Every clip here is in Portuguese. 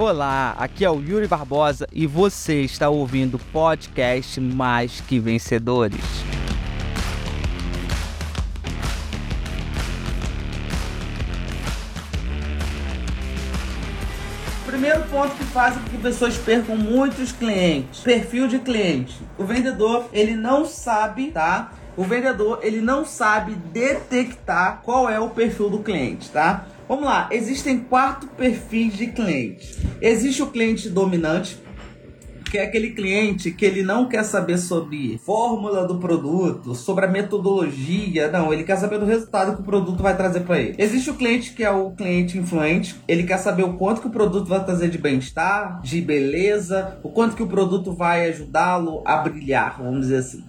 Olá, aqui é o Yuri Barbosa e você está ouvindo o podcast Mais Que Vencedores. Primeiro ponto que faz com que pessoas percam muitos clientes, perfil de cliente. O vendedor, ele não sabe, tá? O vendedor, ele não sabe detectar qual é o perfil do cliente, tá? Vamos lá, existem quatro perfis de cliente. Existe o cliente dominante, que é aquele cliente que ele não quer saber sobre fórmula do produto, sobre a metodologia, não, ele quer saber do resultado que o produto vai trazer para ele. Existe o cliente que é o cliente influente, ele quer saber o quanto que o produto vai trazer de bem-estar, de beleza, o quanto que o produto vai ajudá-lo a brilhar, vamos dizer assim.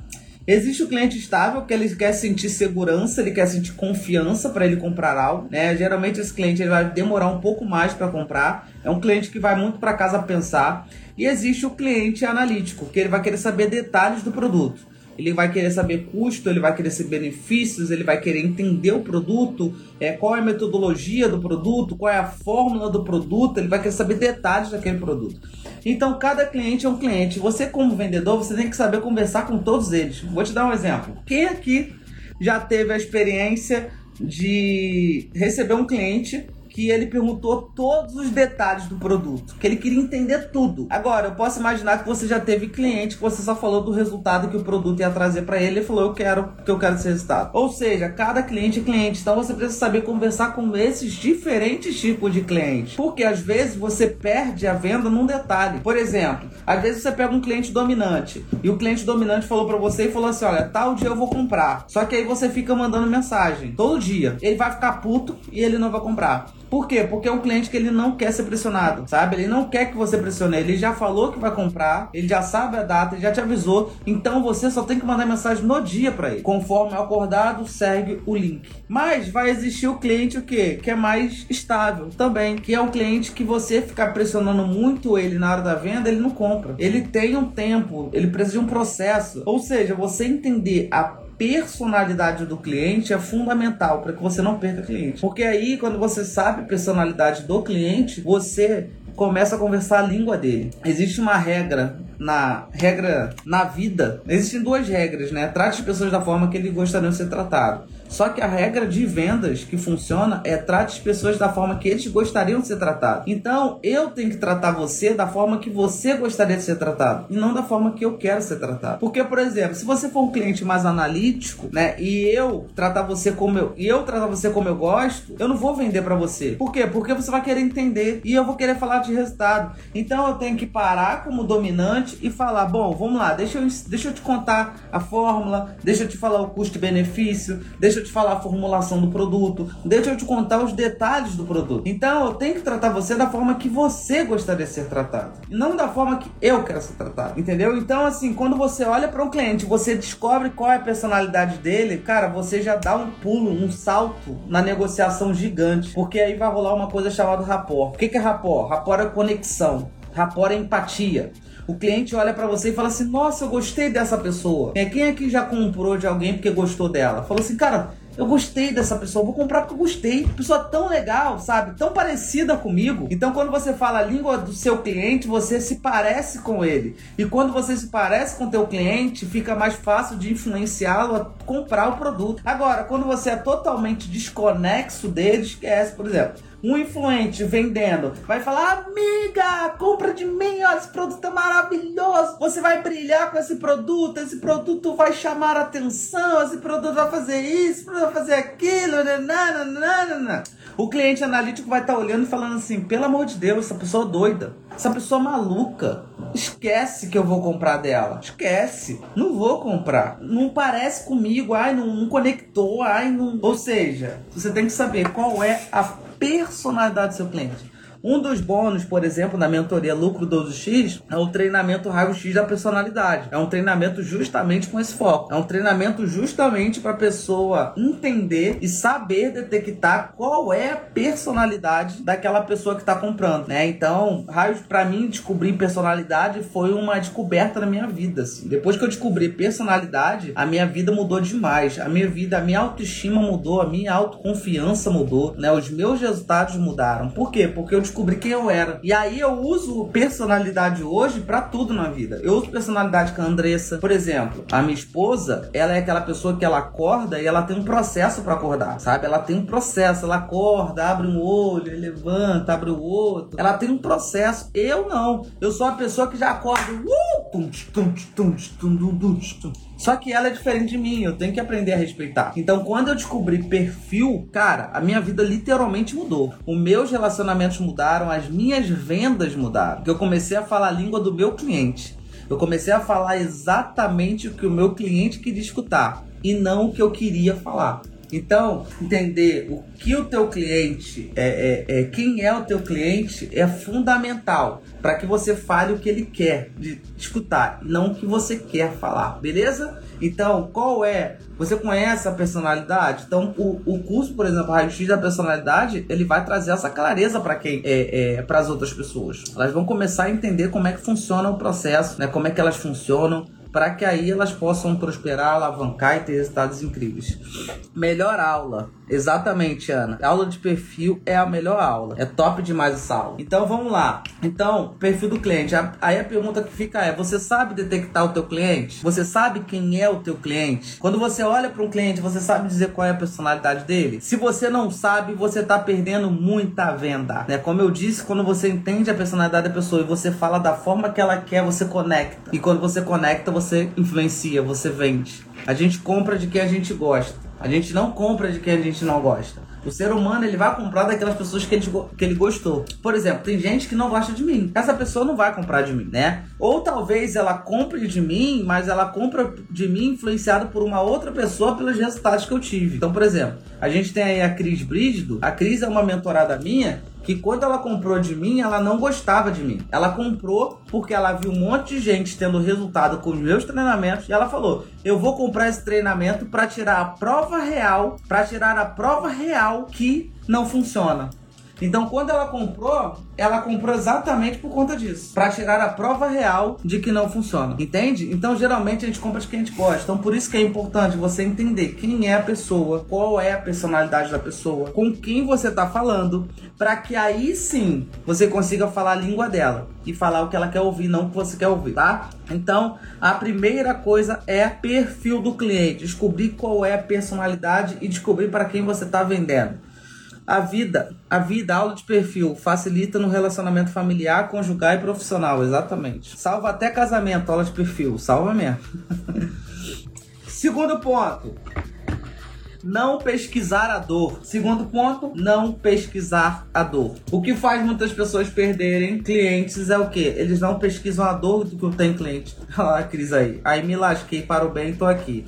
Existe o cliente estável que ele quer sentir segurança, ele quer sentir confiança para ele comprar algo, né? Geralmente esse cliente ele vai demorar um pouco mais para comprar. É um cliente que vai muito para casa pensar. E existe o cliente analítico, que ele vai querer saber detalhes do produto ele vai querer saber custo, ele vai querer saber benefícios, ele vai querer entender o produto, é, qual é a metodologia do produto, qual é a fórmula do produto, ele vai querer saber detalhes daquele produto. Então, cada cliente é um cliente. Você, como vendedor, você tem que saber conversar com todos eles. Vou te dar um exemplo. Quem aqui já teve a experiência de receber um cliente que ele perguntou todos os detalhes do produto, que ele queria entender tudo. Agora, eu posso imaginar que você já teve cliente que você só falou do resultado que o produto ia trazer para ele e falou eu quero que eu quero esse resultado. Ou seja, cada cliente é cliente, então você precisa saber conversar com esses diferentes tipos de clientes, porque às vezes você perde a venda num detalhe. Por exemplo, às vezes você pega um cliente dominante e o cliente dominante falou para você e falou assim, olha, tal dia eu vou comprar. Só que aí você fica mandando mensagem todo dia. Ele vai ficar puto e ele não vai comprar. Por quê? Porque é um cliente que ele não quer ser pressionado, sabe? Ele não quer que você pressione. Ele já falou que vai comprar, ele já sabe a data, ele já te avisou. Então você só tem que mandar mensagem no dia para ele. Conforme acordado, segue o link. Mas vai existir o cliente o quê? Que é mais estável também, que é um cliente que você ficar pressionando muito ele na hora da venda, ele não compra. Ele tem um tempo, ele precisa de um processo. Ou seja, você entender a personalidade do cliente é fundamental para que você não perca cliente. Porque aí, quando você sabe a personalidade do cliente, você começa a conversar a língua dele. Existe uma regra na regra na vida. Existem duas regras, né? Trate as pessoas da forma que ele gostariam de ser tratado. Só que a regra de vendas que funciona é trate as pessoas da forma que eles gostariam de ser tratados. Então, eu tenho que tratar você da forma que você gostaria de ser tratado e não da forma que eu quero ser tratado. Porque, por exemplo, se você for um cliente mais analítico, né, e eu tratar você como eu, e eu tratar você como eu gosto, eu não vou vender para você. Por quê? Porque você vai querer entender e eu vou querer falar de resultado. Então, eu tenho que parar como dominante e falar: "Bom, vamos lá, deixa eu deixa eu te contar a fórmula, deixa eu te falar o custo-benefício, deixa eu te falar a formulação do produto, deixa eu te contar os detalhes do produto. Então eu tenho que tratar você da forma que você gostaria de ser tratado, e não da forma que eu quero ser tratado, entendeu? Então, assim, quando você olha para um cliente, você descobre qual é a personalidade dele, cara, você já dá um pulo, um salto na negociação gigante, porque aí vai rolar uma coisa chamada rapport. O que é rapport? Rapport é conexão. Rapport é empatia. O cliente olha para você e fala assim: Nossa, eu gostei dessa pessoa. É, quem aqui já comprou de alguém porque gostou dela? Falou assim, cara, eu gostei dessa pessoa, vou comprar porque eu gostei. Pessoa tão legal, sabe? Tão parecida comigo. Então, quando você fala a língua do seu cliente, você se parece com ele. E quando você se parece com o teu cliente, fica mais fácil de influenciá-lo a comprar o produto. Agora, quando você é totalmente desconexo dele, esquece, por exemplo um influente vendendo vai falar: Amiga, compra de mim, ó, esse produto é maravilhoso. Você vai brilhar com esse produto, esse produto vai chamar atenção, esse produto vai fazer isso, vai fazer aquilo. Nananana. O cliente analítico vai estar tá olhando e falando assim: pelo amor de Deus, essa pessoa é doida, essa pessoa é maluca. Esquece que eu vou comprar dela. Esquece. Não vou comprar. Não parece comigo. Ai, não, não conectou. Ai, não. Ou seja, você tem que saber qual é a personalidade do seu cliente. Um dos bônus, por exemplo, na mentoria Lucro 12X é o treinamento raio-x da personalidade. É um treinamento justamente com esse foco. É um treinamento justamente para a pessoa entender e saber detectar qual é a personalidade daquela pessoa que está comprando, né? Então, raios para mim descobrir personalidade foi uma descoberta na minha vida, assim. Depois que eu descobri personalidade, a minha vida mudou demais. A minha vida, a minha autoestima mudou, a minha autoconfiança mudou, né? Os meus resultados mudaram. Por quê? Porque eu descobri quem eu era. E aí eu uso personalidade hoje para tudo na vida. Eu uso personalidade com a Andressa. Por exemplo, a minha esposa, ela é aquela pessoa que ela acorda e ela tem um processo para acordar, sabe? Ela tem um processo, ela acorda, abre um olho, levanta, abre o outro. Ela tem um processo. Eu não. Eu sou a pessoa que já acorda. Uh, Só que ela é diferente de mim, eu tenho que aprender a respeitar. Então, quando eu descobri perfil, cara, a minha vida literalmente mudou. Os meus relacionamentos mudaram, as minhas vendas mudaram. Porque eu comecei a falar a língua do meu cliente. Eu comecei a falar exatamente o que o meu cliente queria escutar e não o que eu queria falar. Então, entender o que o teu cliente é, é, é quem é o teu cliente é fundamental para que você fale o que ele quer de escutar, não o que você quer falar, beleza? Então, qual é? Você conhece a personalidade? Então, o, o curso, por exemplo, Raio X da personalidade, ele vai trazer essa clareza para quem é, é para as outras pessoas. Elas vão começar a entender como é que funciona o processo, né? Como é que elas funcionam para que aí elas possam prosperar, alavancar e ter resultados incríveis. Melhor aula. Exatamente, Ana. A aula de perfil é a melhor aula. É top demais essa aula. Então vamos lá. Então, perfil do cliente. Aí a pergunta que fica é: você sabe detectar o teu cliente? Você sabe quem é o teu cliente? Quando você olha para um cliente, você sabe dizer qual é a personalidade dele? Se você não sabe, você está perdendo muita venda. Né? Como eu disse, quando você entende a personalidade da pessoa e você fala da forma que ela quer, você conecta. E quando você conecta, você influencia, você vende. A gente compra de quem a gente gosta. A gente não compra de quem a gente não gosta. O ser humano ele vai comprar daquelas pessoas que ele, que ele gostou. Por exemplo, tem gente que não gosta de mim. Essa pessoa não vai comprar de mim, né? Ou talvez ela compre de mim, mas ela compra de mim influenciado por uma outra pessoa pelos resultados que eu tive. Então, por exemplo, a gente tem aí a Cris Brígido. A Cris é uma mentorada minha que quando ela comprou de mim, ela não gostava de mim. Ela comprou porque ela viu um monte de gente tendo resultado com os meus treinamentos e ela falou: "Eu vou comprar esse treinamento para tirar a prova real, para tirar a prova real que não funciona". Então, quando ela comprou, ela comprou exatamente por conta disso. para tirar a prova real de que não funciona. Entende? Então, geralmente, a gente compra de quem a gente gosta. Então, por isso que é importante você entender quem é a pessoa, qual é a personalidade da pessoa, com quem você tá falando, para que aí sim você consiga falar a língua dela e falar o que ela quer ouvir, não o que você quer ouvir, tá? Então, a primeira coisa é perfil do cliente, descobrir qual é a personalidade e descobrir para quem você está vendendo. A vida, a vida, aula de perfil, facilita no relacionamento familiar, conjugal e profissional, exatamente. Salva até casamento, aula de perfil, salva mesmo. Segundo ponto, não pesquisar a dor. Segundo ponto, não pesquisar a dor. O que faz muitas pessoas perderem clientes é o que? Eles não pesquisam a dor do que tenho cliente. Olha a Cris aí. Aí me lasquei para o bem tô aqui.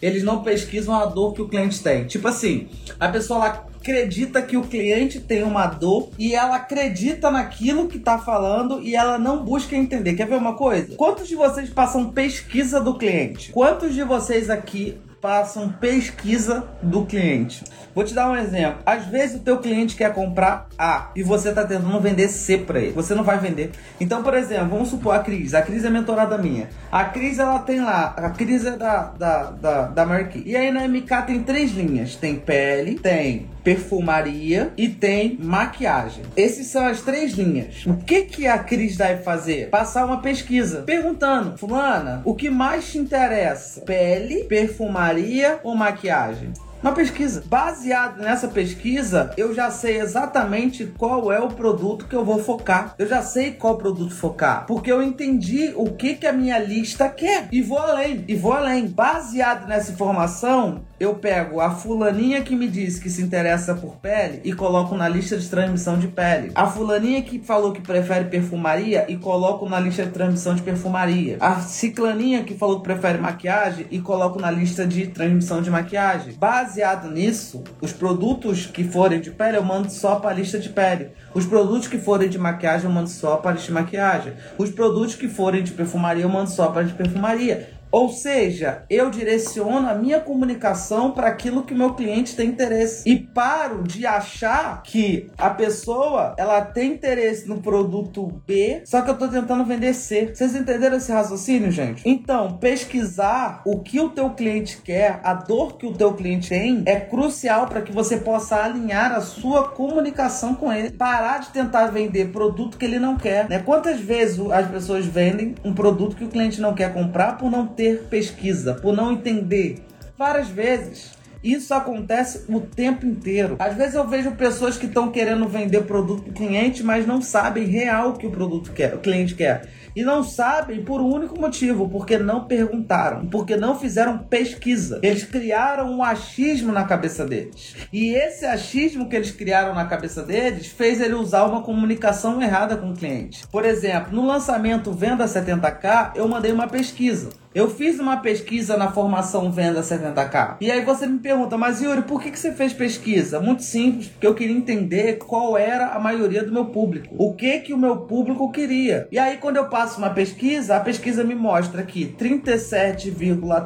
Eles não pesquisam a dor que o cliente tem. Tipo assim, a pessoa lá acredita que o cliente tem uma dor e ela acredita naquilo que tá falando e ela não busca entender. Quer ver uma coisa? Quantos de vocês passam pesquisa do cliente? Quantos de vocês aqui passam pesquisa do cliente. Vou te dar um exemplo. Às vezes o teu cliente quer comprar A e você está tentando vender C para ele. Você não vai vender. Então, por exemplo, vamos supor a Cris. A Cris é mentorada minha. A Cris, ela tem lá, a Cris é da, da, da, da Marquis. E aí na MK tem três linhas. Tem pele, tem perfumaria e tem maquiagem. Essas são as três linhas. O que que a Cris deve fazer? Passar uma pesquisa perguntando, fulana, o que mais te interessa? Pele, perfumaria ou maquiagem? Uma pesquisa. Baseado nessa pesquisa, eu já sei exatamente qual é o produto que eu vou focar. Eu já sei qual produto focar. Porque eu entendi o que, que a minha lista quer. E vou além. E vou além. Baseado nessa informação, eu pego a fulaninha que me disse que se interessa por pele e coloco na lista de transmissão de pele. A fulaninha que falou que prefere perfumaria e coloco na lista de transmissão de perfumaria. A ciclaninha que falou que prefere maquiagem e coloco na lista de transmissão de maquiagem. Baseado nisso, os produtos que forem de pele eu mando só para a lista de pele. Os produtos que forem de maquiagem eu mando só para a lista de maquiagem. Os produtos que forem de perfumaria eu mando só para a lista de perfumaria Ou seja, eu direciono a minha comunicação para aquilo que o meu cliente tem interesse e paro de achar que a pessoa ela tem interesse no produto B, só que eu estou tentando vender C. Vocês entenderam esse raciocínio, gente? Então, pesquisar o que o teu cliente quer, a dor que o teu cliente tem, é crucial para que você possa alinhar a sua comunicação com ele. Parar de tentar vender produto que ele não quer, né? Quantas vezes as pessoas vendem um produto que o cliente não quer comprar por não ter pesquisa, por não entender. Várias vezes. Isso acontece o tempo inteiro. Às vezes eu vejo pessoas que estão querendo vender produto para cliente, mas não sabem real o que o produto quer, o cliente quer. E não sabem por um único motivo, porque não perguntaram, porque não fizeram pesquisa. Eles criaram um achismo na cabeça deles. E esse achismo que eles criaram na cabeça deles fez ele usar uma comunicação errada com o cliente. Por exemplo, no lançamento Venda 70k, eu mandei uma pesquisa. Eu fiz uma pesquisa na formação Venda 70k. E aí você me pergunta, mas Yuri, por que, que você fez pesquisa? Muito simples, porque eu queria entender qual era a maioria do meu público. O que que o meu público queria. E aí quando eu passo uma pesquisa, a pesquisa me mostra que 37,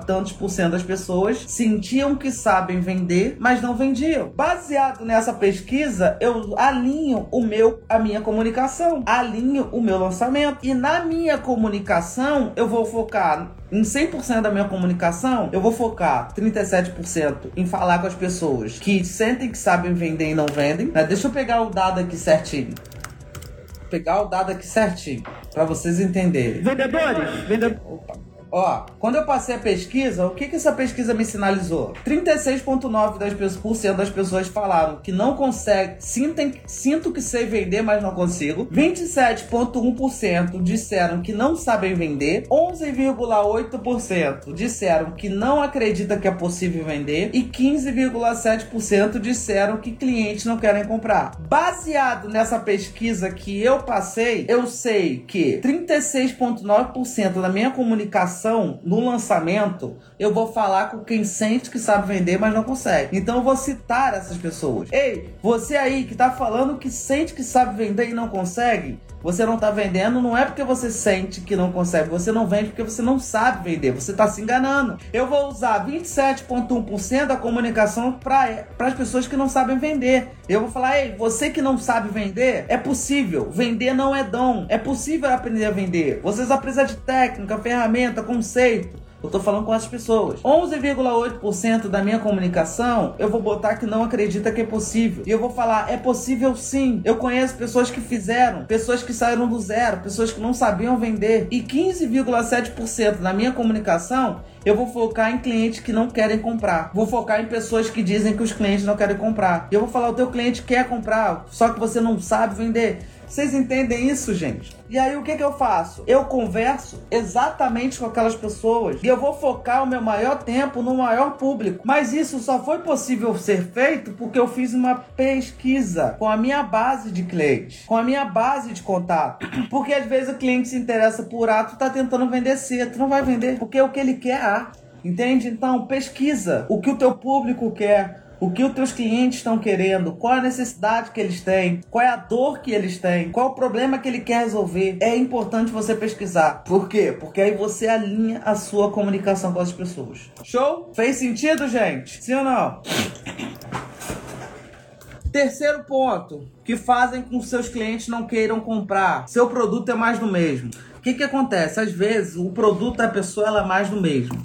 tantos por cento das pessoas sentiam que sabem vender, mas não vendiam. Baseado nessa pesquisa, eu alinho o meu a minha comunicação, alinho o meu lançamento e na minha comunicação eu vou focar em 100% da minha comunicação, eu vou focar 37% em falar com as pessoas que sentem que sabem vender e não vendem. Né? Deixa eu pegar o dado aqui certinho. Pegar o dado aqui certinho, para vocês entenderem. Vendedores, vendedores. Ó, quando eu passei a pesquisa, o que, que essa pesquisa me sinalizou? 36,9% das pessoas falaram que não consegue, sintem, sinto que sei vender, mas não consigo. 27,1% disseram que não sabem vender. 11,8% disseram que não acredita que é possível vender. E 15,7% disseram que clientes não querem comprar. Baseado nessa pesquisa que eu passei, eu sei que 36,9% da minha comunicação no lançamento, eu vou falar com quem sente que sabe vender, mas não consegue. Então eu vou citar essas pessoas. Ei, você aí que tá falando que sente que sabe vender e não consegue, você não está vendendo não é porque você sente que não consegue, você não vende porque você não sabe vender, você está se enganando. Eu vou usar 27,1% da comunicação para as pessoas que não sabem vender. Eu vou falar, ei, você que não sabe vender, é possível. Vender não é dom. É possível aprender a vender. Vocês precisam de técnica, ferramenta, conceito. Eu tô falando com as pessoas. 11,8% da minha comunicação eu vou botar que não acredita que é possível. E eu vou falar, é possível sim. Eu conheço pessoas que fizeram, pessoas que saíram do zero, pessoas que não sabiam vender. E 15,7% da minha comunicação eu vou focar em clientes que não querem comprar. Vou focar em pessoas que dizem que os clientes não querem comprar. Eu vou falar, o teu cliente quer comprar, só que você não sabe vender. Vocês entendem isso, gente? E aí o que, que eu faço? Eu converso exatamente com aquelas pessoas e eu vou focar o meu maior tempo no maior público. Mas isso só foi possível ser feito porque eu fiz uma pesquisa com a minha base de clientes, com a minha base de contato. Porque às vezes o cliente se interessa por A, tu tá tentando vender C, tu não vai vender, porque o que ele quer é A. Entende? Então, pesquisa o que o teu público quer, o que os teus clientes estão querendo, qual a necessidade que eles têm, qual é a dor que eles têm, qual o problema que ele quer resolver. É importante você pesquisar. Por quê? Porque aí você alinha a sua comunicação com as pessoas. Show? Fez sentido, gente? Sim ou não? Terceiro ponto, que fazem com que seus clientes não queiram comprar. Seu produto é mais do mesmo. O que, que acontece? Às vezes, o produto da pessoa é mais do mesmo.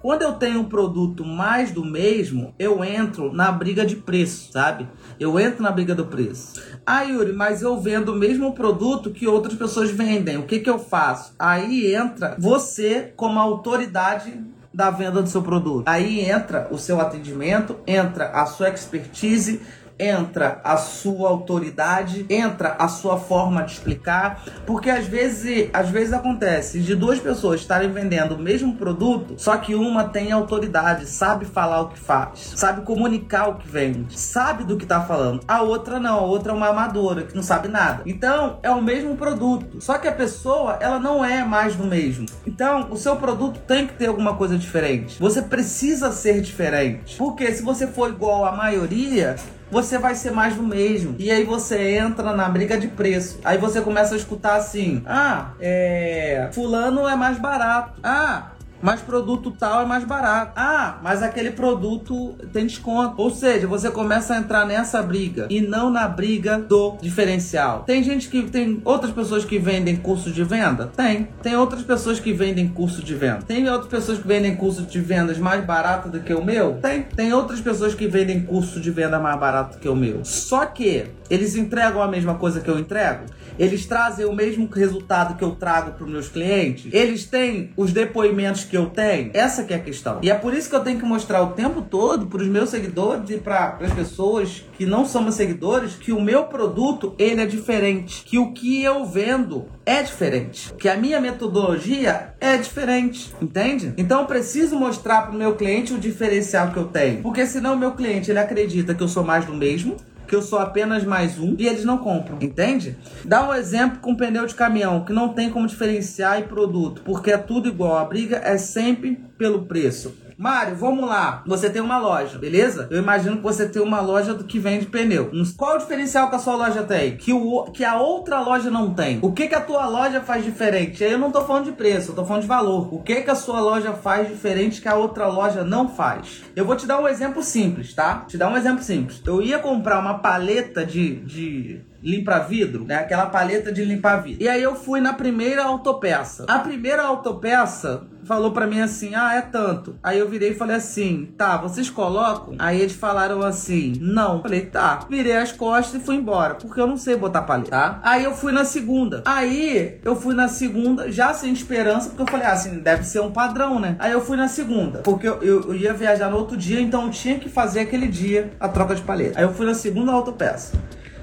Quando eu tenho um produto mais do mesmo, eu entro na briga de preço, sabe? Eu entro na briga do preço. Ah, Yuri, mas eu vendo o mesmo produto que outras pessoas vendem. O que, que eu faço? Aí entra você como autoridade da venda do seu produto. Aí entra o seu atendimento, entra a sua expertise, entra a sua autoridade, entra a sua forma de explicar, porque às vezes, às vezes acontece de duas pessoas estarem vendendo o mesmo produto, só que uma tem autoridade, sabe falar o que faz, sabe comunicar o que vende, sabe do que está falando. A outra não, a outra é uma amadora que não sabe nada. Então, é o mesmo produto, só que a pessoa, ela não é mais do mesmo. Então, o seu produto tem que ter alguma coisa diferente. Você precisa ser diferente. Porque se você for igual à maioria, você vai ser mais do mesmo. E aí você entra na briga de preço. Aí você começa a escutar assim: ah, é. Fulano é mais barato. Ah, mas produto tal é mais barato. Ah, mas aquele produto tem desconto. Ou seja, você começa a entrar nessa briga e não na briga do diferencial. Tem gente que tem outras pessoas que vendem curso de venda? Tem. Tem outras pessoas que vendem curso de venda. Tem outras pessoas que vendem curso de vendas mais barato do que o meu? Tem. Tem outras pessoas que vendem curso de venda mais barato que o meu. Só que eles entregam a mesma coisa que eu entrego? Eles trazem o mesmo resultado que eu trago para os meus clientes? Eles têm os depoimentos que eu tenho? Essa que é a questão. E é por isso que eu tenho que mostrar o tempo todo para os meus seguidores e para as pessoas que não são meus seguidores que o meu produto ele é diferente, que o que eu vendo é diferente, que a minha metodologia é diferente, entende? Então eu preciso mostrar para o meu cliente o diferencial que eu tenho, porque senão o meu cliente ele acredita que eu sou mais do mesmo, que eu sou apenas mais um e eles não compram, entende? Dá um exemplo com pneu de caminhão que não tem como diferenciar e produto, porque é tudo igual. A briga é sempre pelo preço. Mário, vamos lá. Você tem uma loja, beleza? Eu imagino que você tem uma loja que vende pneu. Qual o diferencial que a sua loja tem? Que, o, que a outra loja não tem? O que, que a tua loja faz diferente? Eu não tô falando de preço, eu tô falando de valor. O que, que a sua loja faz diferente que a outra loja não faz? Eu vou te dar um exemplo simples, tá? Te dar um exemplo simples. Eu ia comprar uma paleta de, de limpa vidro, né? Aquela paleta de limpar vidro. E aí eu fui na primeira autopeça. A primeira autopeça falou para mim assim: "Ah, é tanto". Aí eu virei e falei assim: "Tá, vocês colocam?". Aí eles falaram assim: "Não". Falei: "Tá". Virei as costas e fui embora, porque eu não sei botar paleta, tá? Aí eu fui na segunda. Aí eu fui na segunda já sem esperança, porque eu falei: "Ah, assim, deve ser um padrão, né?". Aí eu fui na segunda, porque eu, eu, eu ia viajar no outro dia, então eu tinha que fazer aquele dia a troca de paleta. Aí eu fui na segunda autopeça.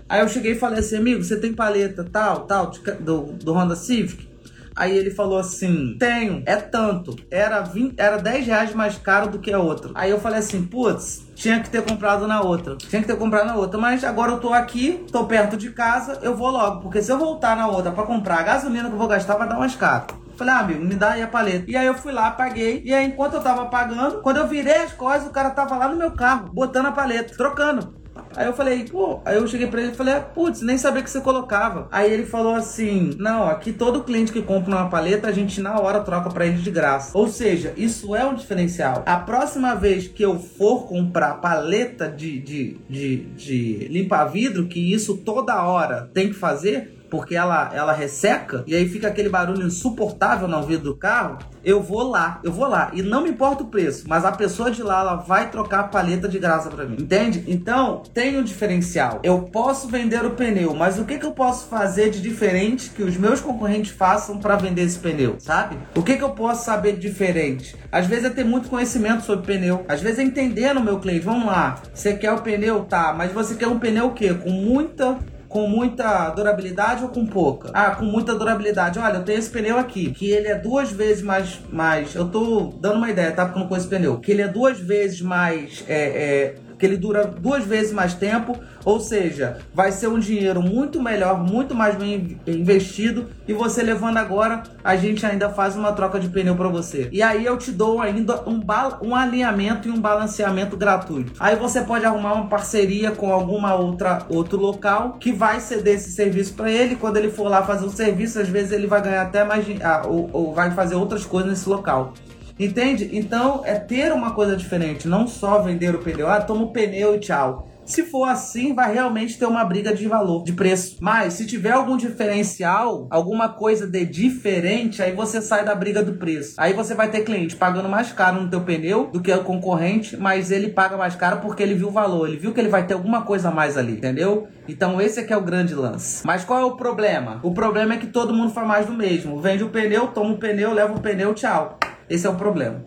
Aí eu cheguei e falei assim, amigo, você tem paleta tal, tal, do, do Honda Civic? Aí ele falou assim: tenho, é tanto. Era, 20, era 10 reais mais caro do que a outra. Aí eu falei assim: putz, tinha que ter comprado na outra. Tinha que ter comprado na outra. Mas agora eu tô aqui, tô perto de casa, eu vou logo. Porque se eu voltar na outra para comprar a gasolina que eu vou gastar, vai dar mais caro. Falei, ah, amigo, me dá aí a paleta. E aí eu fui lá, paguei. E aí, enquanto eu tava pagando, quando eu virei as coisas, o cara tava lá no meu carro, botando a paleta, trocando. Aí eu falei, pô, aí eu cheguei pra ele e falei, putz, nem sabia que você colocava. Aí ele falou assim: não, aqui todo cliente que compra uma paleta, a gente na hora troca pra ele de graça. Ou seja, isso é um diferencial. A próxima vez que eu for comprar paleta de, de, de, de limpar vidro, que isso toda hora tem que fazer, porque ela, ela resseca e aí fica aquele barulho insuportável no ouvido do carro, eu vou lá, eu vou lá. E não me importa o preço, mas a pessoa de lá, ela vai trocar a paleta de graça para mim. Entende? Então, tem um diferencial. Eu posso vender o pneu, mas o que, que eu posso fazer de diferente que os meus concorrentes façam para vender esse pneu, sabe? O que, que eu posso saber de diferente? Às vezes é ter muito conhecimento sobre pneu. Às vezes é entender no meu cliente. Vamos lá, você quer o pneu? Tá, mas você quer um pneu o quê? Com muita com muita durabilidade ou com pouca? Ah, com muita durabilidade. Olha, eu tenho esse pneu aqui, que ele é duas vezes mais. mais eu tô dando uma ideia, tá? Porque eu não conheço pneu. Que ele é duas vezes mais. É, é, que ele dura duas vezes mais tempo, ou seja, vai ser um dinheiro muito melhor, muito mais bem investido e você levando agora, a gente ainda faz uma troca de pneu para você. E aí eu te dou ainda um, um alinhamento e um balanceamento gratuito. Aí você pode arrumar uma parceria com alguma outra outro local que vai ceder esse serviço para ele. Quando ele for lá fazer o serviço, às vezes ele vai ganhar até mais ah, ou, ou vai fazer outras coisas nesse local. Entende? Então é ter uma coisa diferente, não só vender o pneu. Ah, toma o pneu e tchau. Se for assim, vai realmente ter uma briga de valor, de preço. Mas se tiver algum diferencial, alguma coisa de diferente, aí você sai da briga do preço. Aí você vai ter cliente pagando mais caro no teu pneu do que o concorrente, mas ele paga mais caro porque ele viu o valor, ele viu que ele vai ter alguma coisa a mais ali, entendeu? Então esse é, é o grande lance. Mas qual é o problema? O problema é que todo mundo faz mais do mesmo. Vende o pneu, toma o pneu, leva o pneu, tchau. Esse é o problema,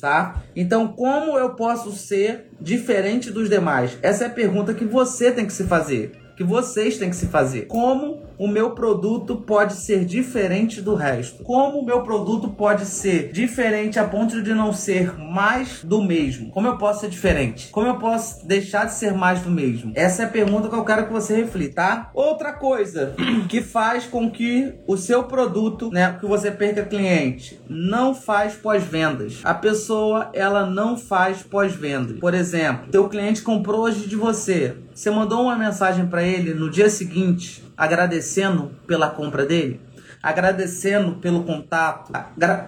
tá? Então, como eu posso ser diferente dos demais? Essa é a pergunta que você tem que se fazer, que vocês têm que se fazer. Como o meu produto pode ser diferente do resto? Como o meu produto pode ser diferente a ponto de não ser mais do mesmo? Como eu posso ser diferente? Como eu posso deixar de ser mais do mesmo? Essa é a pergunta que eu quero que você reflita, tá? Outra coisa que faz com que o seu produto, né, que você perca cliente, não faz pós-vendas. A pessoa, ela não faz pós-venda. Por exemplo, teu cliente comprou hoje de você, você mandou uma mensagem para ele no dia seguinte, agradecendo pela compra dele? Agradecendo pelo contato,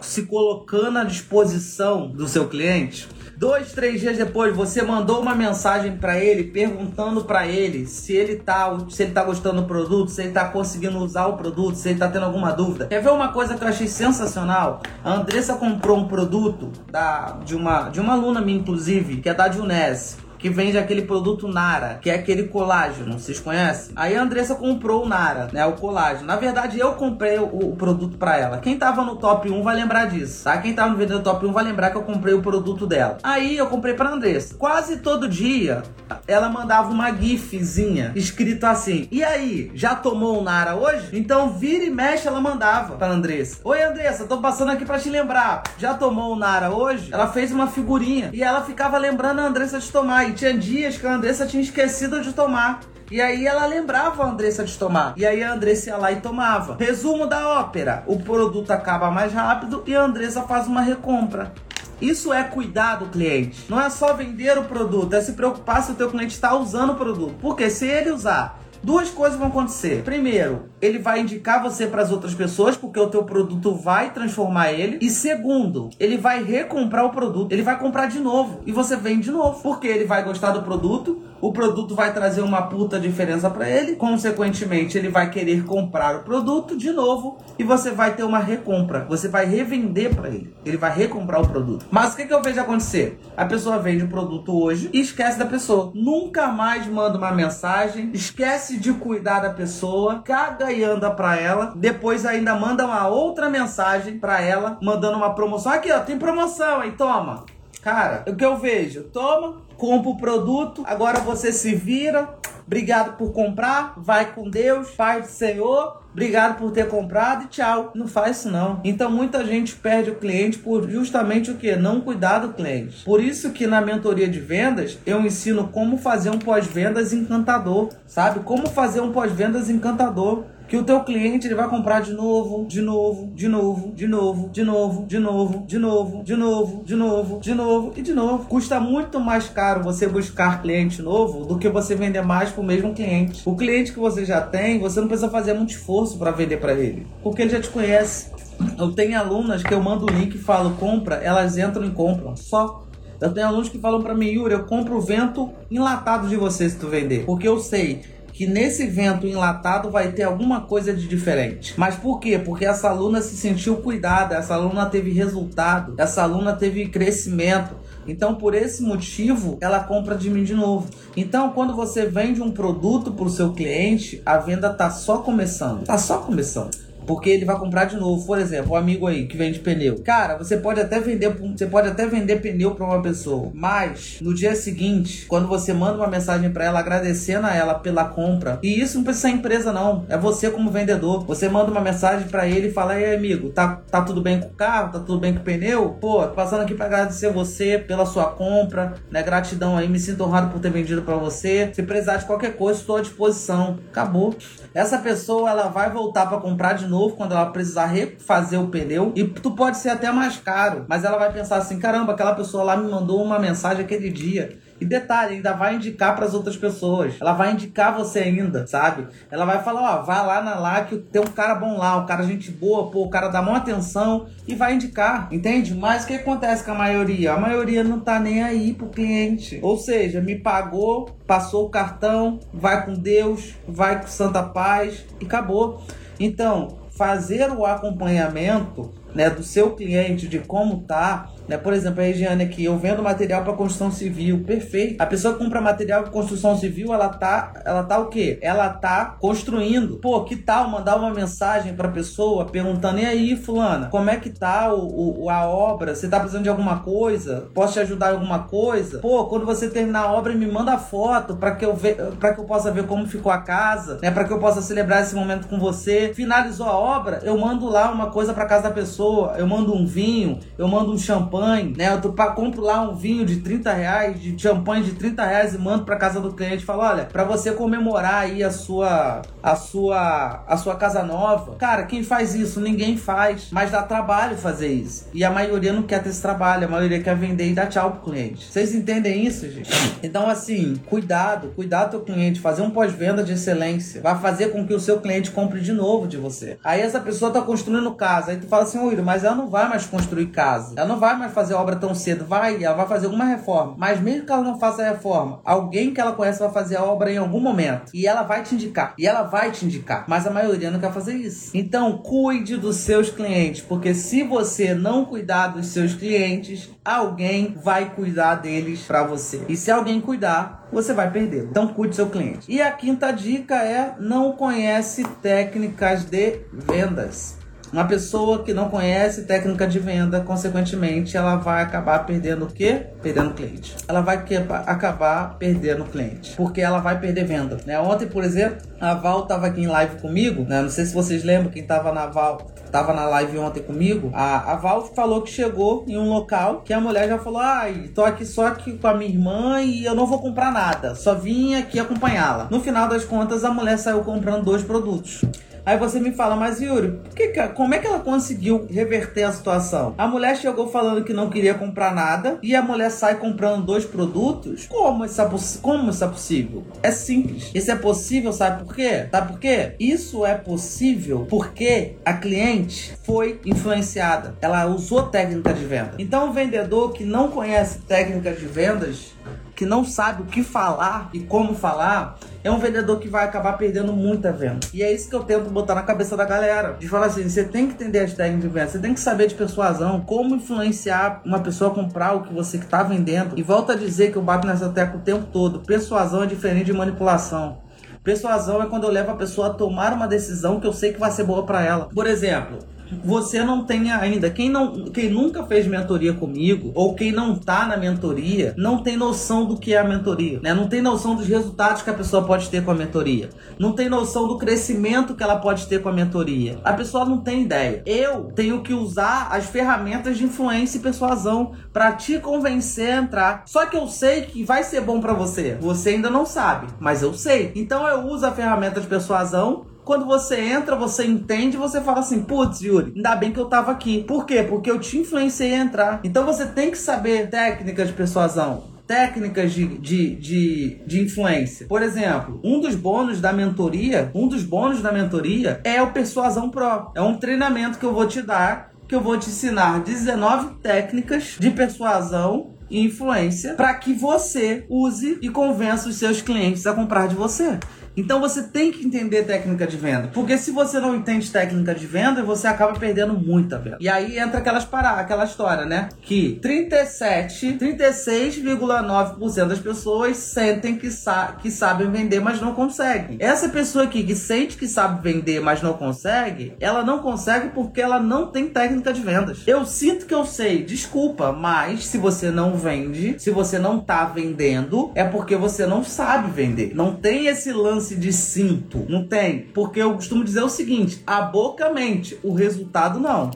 se colocando à disposição do seu cliente? Dois, três dias depois, você mandou uma mensagem para ele perguntando para ele se ele tá, se ele tá gostando do produto, se ele tá conseguindo usar o produto, se ele tá tendo alguma dúvida. Quer ver uma coisa que eu achei sensacional? A Andressa comprou um produto da, de, uma, de uma aluna minha, inclusive, que é da Junese que vende aquele produto Nara, que é aquele colágeno, vocês conhecem? Aí a Andressa comprou o Nara, né, o colágeno. Na verdade, eu comprei o, o produto para ela. Quem tava no top 1 vai lembrar disso, tá? Quem tava no vídeo do top 1 vai lembrar que eu comprei o produto dela. Aí eu comprei pra Andressa. Quase todo dia ela mandava uma gifzinha escrito assim: "E aí, já tomou o Nara hoje?" Então vira e mexe ela mandava para Andressa. "Oi Andressa, tô passando aqui para te lembrar. Já tomou o Nara hoje?" Ela fez uma figurinha e ela ficava lembrando a Andressa de tomar. Tinha dias que a Andressa tinha esquecido de tomar. E aí ela lembrava a Andressa de tomar. E aí a Andressa ia lá e tomava. Resumo da ópera: o produto acaba mais rápido e a Andressa faz uma recompra. Isso é cuidar do cliente. Não é só vender o produto, é se preocupar se o teu cliente está usando o produto. Porque se ele usar duas coisas vão acontecer. Primeiro, ele vai indicar você para as outras pessoas porque o teu produto vai transformar ele. E segundo, ele vai recomprar o produto. Ele vai comprar de novo e você vende de novo, porque ele vai gostar do produto o produto vai trazer uma puta diferença para ele, consequentemente ele vai querer comprar o produto de novo e você vai ter uma recompra, você vai revender para ele, ele vai recomprar o produto. Mas o que, que eu vejo acontecer? A pessoa vende o produto hoje e esquece da pessoa, nunca mais manda uma mensagem, esquece de cuidar da pessoa, caga e anda para ela, depois ainda manda uma outra mensagem para ela, mandando uma promoção. Aqui ó, tem promoção, hein? Toma. Cara, o que eu vejo? Toma, compra o produto, agora você se vira. Obrigado por comprar, vai com Deus, Pai do Senhor. Obrigado por ter comprado e tchau. Não faz isso não. Então muita gente perde o cliente por justamente o que? Não cuidar do cliente. Por isso que na mentoria de vendas eu ensino como fazer um pós-vendas encantador, sabe? Como fazer um pós-vendas encantador que o teu cliente ele vai comprar de novo, de novo, de novo, de novo, de novo, de novo, de novo, de novo, de novo, de novo e de novo. Custa muito mais caro você buscar cliente novo do que você vender mais para o mesmo cliente. O cliente que você já tem, você não precisa fazer muito esforço para vender para ele, porque ele já te conhece. Eu tenho alunas que eu mando o link e falo compra, elas entram e compram. Só eu tenho alunos que falam para mim, Yuri, eu compro o vento enlatado de você se tu vender. Porque eu sei que nesse vento enlatado vai ter alguma coisa de diferente. Mas por quê? Porque essa aluna se sentiu cuidada, essa aluna teve resultado, essa aluna teve crescimento. Então, por esse motivo, ela compra de mim de novo. Então, quando você vende um produto para o seu cliente, a venda tá só começando. Tá só começando porque ele vai comprar de novo. Por exemplo, um amigo aí que vende pneu. Cara, você pode até vender, você pode até vender pneu para uma pessoa, mas no dia seguinte, quando você manda uma mensagem para ela agradecendo a ela pela compra, e isso não precisa ser empresa não, é você como vendedor. Você manda uma mensagem para ele e fala: "Ei, amigo, tá tá tudo bem com o carro? Tá tudo bem com o pneu? Pô, passando aqui para agradecer você pela sua compra, né? Gratidão aí, me sinto honrado por ter vendido para você. Se precisar de qualquer coisa, estou à disposição." Acabou. Essa pessoa ela vai voltar para comprar de novo quando ela precisar refazer o pneu e tu pode ser até mais caro, mas ela vai pensar assim: caramba, aquela pessoa lá me mandou uma mensagem aquele dia. E detalhe, ainda vai indicar para as outras pessoas. Ela vai indicar você ainda, sabe? Ela vai falar, ó, vai lá na lá que tem um cara bom lá, um cara gente boa, pô, o cara dá maior atenção e vai indicar, entende? Mas o que acontece com a maioria? A maioria não tá nem aí pro cliente. Ou seja, me pagou, passou o cartão, vai com Deus, vai com Santa Paz e acabou. Então, fazer o acompanhamento né, do seu cliente, de como tá, né? Por exemplo, a Regiane aqui, eu vendo material para construção civil, perfeito. A pessoa que compra material para construção civil, ela tá, ela tá o quê? Ela tá construindo. Pô, que tal mandar uma mensagem para pessoa perguntando: "E aí, fulana, como é que tá o, o, a obra? Você tá precisando de alguma coisa? Posso te ajudar em alguma coisa? Pô, quando você terminar a obra, me manda foto para que eu para que eu possa ver como ficou a casa, né? Para que eu possa celebrar esse momento com você. Finalizou a obra, eu mando lá uma coisa para casa da pessoa eu mando um vinho, eu mando um champanhe, né? Eu compro lá um vinho de 30 reais, de champanhe de 30 reais e mando pra casa do cliente e falo, olha, pra você comemorar aí a sua, a sua, a sua casa nova. Cara, quem faz isso? Ninguém faz, mas dá trabalho fazer isso. E a maioria não quer ter esse trabalho, a maioria quer vender e dar tchau pro cliente. Vocês entendem isso, gente? Então, assim, cuidado, cuidado teu cliente, fazer um pós-venda de excelência vai fazer com que o seu cliente compre de novo de você. Aí essa pessoa tá construindo casa, aí tu fala assim, Will, mas ela não vai mais construir casa, ela não vai mais fazer obra tão cedo, vai, ela vai fazer alguma reforma, mas mesmo que ela não faça a reforma, alguém que ela conhece vai fazer a obra em algum momento e ela vai te indicar, e ela vai te indicar, mas a maioria não quer fazer isso. Então, cuide dos seus clientes, porque se você não cuidar dos seus clientes, alguém vai cuidar deles para você. E se alguém cuidar, você vai perder. Então cuide seu cliente. E a quinta dica é não conhece técnicas de vendas. Uma pessoa que não conhece técnica de venda, consequentemente, ela vai acabar perdendo o quê? Perdendo cliente. Ela vai acabar perdendo cliente, porque ela vai perder venda. Né? Ontem, por exemplo, a Val estava aqui em live comigo, né? Não sei se vocês lembram quem estava na Val, tava na live ontem comigo. A, a Val falou que chegou em um local que a mulher já falou: "Ai, tô aqui só aqui com a minha irmã e eu não vou comprar nada, só vim aqui acompanhá-la". No final das contas, a mulher saiu comprando dois produtos. Aí você me fala, mas Yuri, que, como é que ela conseguiu reverter a situação? A mulher chegou falando que não queria comprar nada e a mulher sai comprando dois produtos? Como isso é, como isso é possível? É simples. Isso é possível, sabe por quê? Sabe por quê? Isso é possível porque a cliente foi influenciada. Ela usou técnica de venda. Então, o vendedor que não conhece técnica de vendas que não sabe o que falar e como falar, é um vendedor que vai acabar perdendo muita venda. E é isso que eu tento botar na cabeça da galera. De falar assim, você tem que entender as técnicas de venda, você tem que saber de persuasão, como influenciar uma pessoa a comprar o que você está vendendo. E volto a dizer que eu bato nessa tecla o tempo todo. Persuasão é diferente de manipulação. Persuasão é quando eu levo a pessoa a tomar uma decisão que eu sei que vai ser boa para ela. Por exemplo, você não tem ainda. Quem, não, quem nunca fez mentoria comigo, ou quem não tá na mentoria, não tem noção do que é a mentoria. Né? Não tem noção dos resultados que a pessoa pode ter com a mentoria. Não tem noção do crescimento que ela pode ter com a mentoria. A pessoa não tem ideia. Eu tenho que usar as ferramentas de influência e persuasão para te convencer a entrar. Só que eu sei que vai ser bom para você. Você ainda não sabe, mas eu sei. Então eu uso a ferramenta de persuasão quando você entra, você entende, você fala assim, putz, Yuri, ainda bem que eu tava aqui. Por quê? Porque eu te influenciei a entrar. Então você tem que saber técnicas de persuasão técnicas de, de, de, de, influência. Por exemplo, um dos bônus da mentoria, um dos bônus da mentoria é o Persuasão Pro. É um treinamento que eu vou te dar, que eu vou te ensinar 19 técnicas de persuasão e influência para que você use e convença os seus clientes a comprar de você. Então você tem que entender técnica de venda. Porque se você não entende técnica de venda, você acaba perdendo muita venda. E aí entra aquelas paradas, aquela história, né? Que 37, 36,9% das pessoas sentem que, sa que sabem vender, mas não conseguem. Essa pessoa aqui que sente que sabe vender, mas não consegue, ela não consegue porque ela não tem técnica de vendas. Eu sinto que eu sei, desculpa, mas se você não vende, se você não tá vendendo, é porque você não sabe vender. Não tem esse lance lance de cinto. Não tem. Porque eu costumo dizer o seguinte: a boca mente, o resultado não.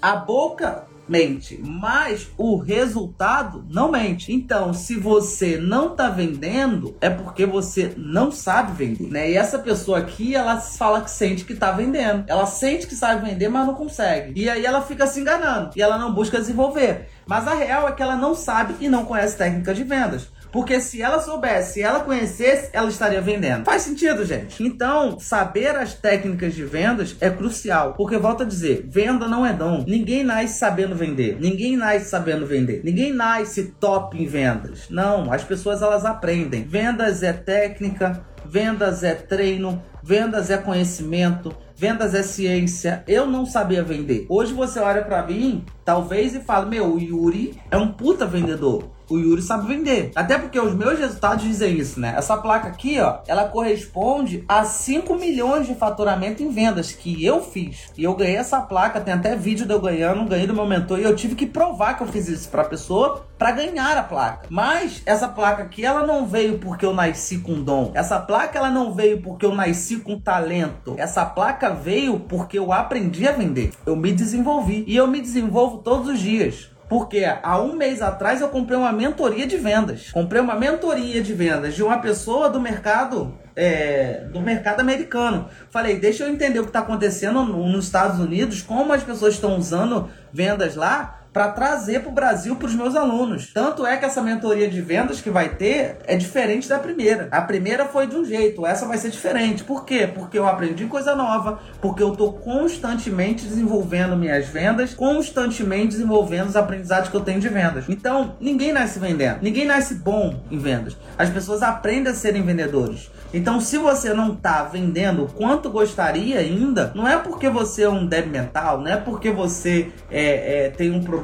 A boca mente, mas o resultado não mente. Então, se você não está vendendo, é porque você não sabe vender, né? E essa pessoa aqui, ela fala que sente que está vendendo. Ela sente que sabe vender, mas não consegue. E aí ela fica se enganando e ela não busca desenvolver. Mas a real é que ela não sabe e não conhece técnica de vendas. Porque se ela soubesse, se ela conhecesse, ela estaria vendendo. Faz sentido, gente? Então, saber as técnicas de vendas é crucial. Porque, volto a dizer, venda não é dom. Ninguém nasce sabendo vender. Ninguém nasce sabendo vender. Ninguém nasce top em vendas. Não, as pessoas elas aprendem. Vendas é técnica, vendas é treino, vendas é conhecimento, vendas é ciência. Eu não sabia vender. Hoje você olha para mim, talvez, e fala: Meu, o Yuri é um puta vendedor. O Yuri sabe vender. Até porque os meus resultados dizem isso, né? Essa placa aqui, ó, ela corresponde a 5 milhões de faturamento em vendas que eu fiz. E eu ganhei essa placa, tem até vídeo de eu ganhando, ganhei do meu mentor e eu tive que provar que eu fiz isso pra pessoa para ganhar a placa. Mas essa placa aqui, ela não veio porque eu nasci com dom. Essa placa ela não veio porque eu nasci com talento. Essa placa veio porque eu aprendi a vender. Eu me desenvolvi e eu me desenvolvo todos os dias. Porque há um mês atrás eu comprei uma mentoria de vendas. Comprei uma mentoria de vendas de uma pessoa do mercado é, do mercado americano. Falei, deixa eu entender o que está acontecendo nos Estados Unidos, como as pessoas estão usando vendas lá para trazer para o Brasil para os meus alunos. Tanto é que essa mentoria de vendas que vai ter é diferente da primeira. A primeira foi de um jeito, essa vai ser diferente. Por quê? Porque eu aprendi coisa nova, porque eu estou constantemente desenvolvendo minhas vendas, constantemente desenvolvendo os aprendizados que eu tenho de vendas. Então, ninguém nasce vendendo, ninguém nasce bom em vendas. As pessoas aprendem a serem vendedores. Então, se você não está vendendo quanto gostaria ainda, não é porque você é um débil mental, não é porque você é, é, tem um problema,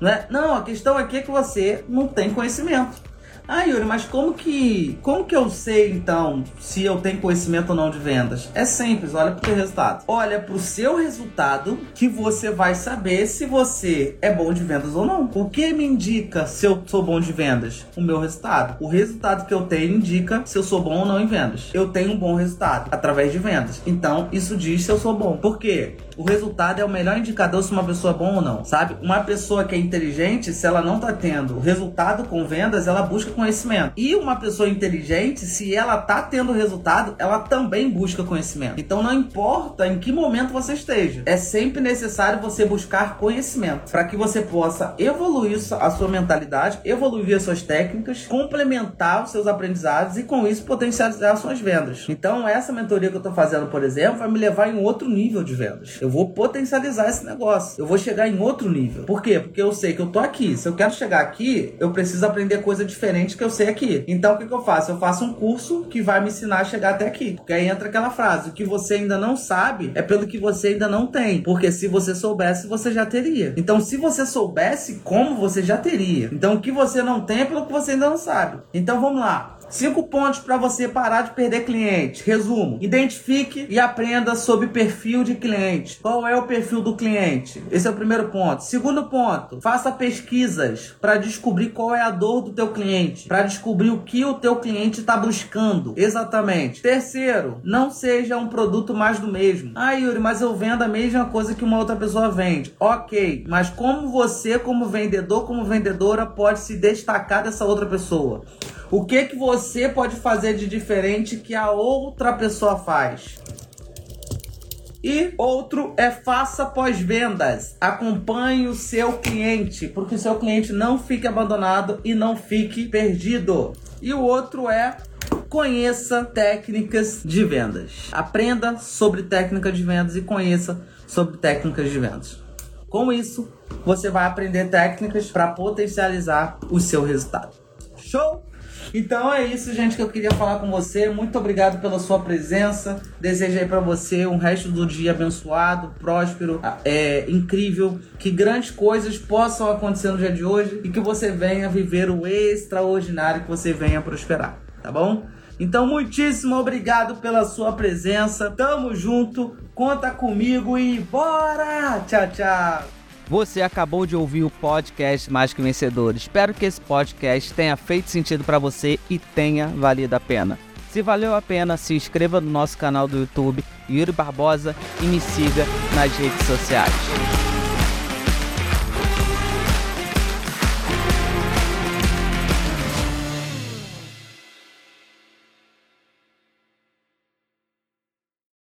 não é? Não, a questão aqui é que você não tem conhecimento. Ah, Yuri, mas como que, como que eu sei então se eu tenho conhecimento ou não de vendas? É simples, olha pro teu resultado. Olha pro seu resultado que você vai saber se você é bom de vendas ou não. O que me indica se eu sou bom de vendas? O meu resultado. O resultado que eu tenho indica se eu sou bom ou não em vendas. Eu tenho um bom resultado através de vendas. Então, isso diz se eu sou bom. Por quê? O resultado é o melhor indicador se uma pessoa é bom ou não, sabe? Uma pessoa que é inteligente, se ela não tá tendo resultado com vendas, ela busca conhecimento. E uma pessoa inteligente, se ela tá tendo resultado, ela também busca conhecimento. Então não importa em que momento você esteja, é sempre necessário você buscar conhecimento para que você possa evoluir a sua mentalidade, evoluir as suas técnicas, complementar os seus aprendizados e com isso potencializar as suas vendas. Então essa mentoria que eu tô fazendo, por exemplo, vai me levar em outro nível de vendas. Eu eu vou potencializar esse negócio. Eu vou chegar em outro nível. Por quê? Porque eu sei que eu tô aqui. Se eu quero chegar aqui, eu preciso aprender coisa diferente que eu sei aqui. Então o que, que eu faço? Eu faço um curso que vai me ensinar a chegar até aqui. Porque aí entra aquela frase: o que você ainda não sabe é pelo que você ainda não tem. Porque se você soubesse, você já teria. Então, se você soubesse como, você já teria. Então, o que você não tem é pelo que você ainda não sabe. Então, vamos lá. Cinco pontos para você parar de perder cliente. Resumo: identifique e aprenda sobre perfil de cliente. Qual é o perfil do cliente? Esse é o primeiro ponto. Segundo ponto: faça pesquisas para descobrir qual é a dor do teu cliente, para descobrir o que o teu cliente está buscando. Exatamente. Terceiro: não seja um produto mais do mesmo. Ah, Yuri, mas eu vendo a mesma coisa que uma outra pessoa vende. Ok, mas como você, como vendedor, como vendedora, pode se destacar dessa outra pessoa? O que que você pode fazer de diferente que a outra pessoa faz? E outro é faça pós-vendas. Acompanhe o seu cliente, porque o seu cliente não fique abandonado e não fique perdido. E o outro é conheça técnicas de vendas. Aprenda sobre técnicas de vendas e conheça sobre técnicas de vendas. Com isso, você vai aprender técnicas para potencializar o seu resultado. Show? Então é isso, gente, que eu queria falar com você. Muito obrigado pela sua presença. Desejo aí para você um resto do dia abençoado, próspero, é incrível, que grandes coisas possam acontecer no dia de hoje e que você venha viver o extraordinário que você venha prosperar, tá bom? Então, muitíssimo obrigado pela sua presença. Tamo junto, conta comigo e bora! Tchau, tchau! Você acabou de ouvir o podcast Mais que Vencedor. Espero que esse podcast tenha feito sentido para você e tenha valido a pena. Se valeu a pena, se inscreva no nosso canal do YouTube Yuri Barbosa e me siga nas redes sociais.